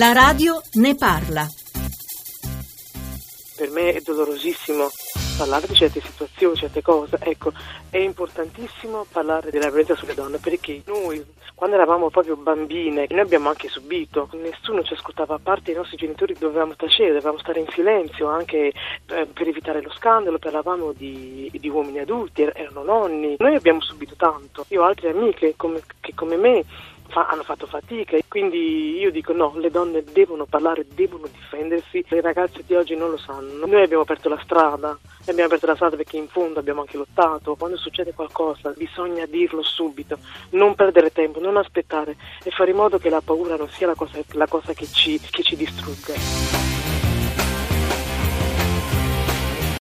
La radio ne parla. Per me è dolorosissimo parlare di certe situazioni, certe cose. Ecco, è importantissimo parlare della violenza sulle donne perché noi, quando eravamo proprio bambine, noi abbiamo anche subito, nessuno ci ascoltava, a parte i nostri genitori dovevamo tacere, dovevamo stare in silenzio anche eh, per evitare lo scandalo, parlavamo di, di uomini adulti, er-, erano nonni. Noi abbiamo subito tanto. Io ho altre amiche come, che come me fa, hanno fatto fatica e quindi io dico no, le donne devono parlare, devono difendersi, le ragazze di oggi non lo sanno. Noi abbiamo aperto la strada, abbiamo aperto la strada perché in fondo abbiamo anche lottato, quando succede qualcosa bisogna dirlo subito, non perdere tempo, non aspettare e fare in modo che la paura non sia la cosa, la cosa che, ci, che ci distrugga.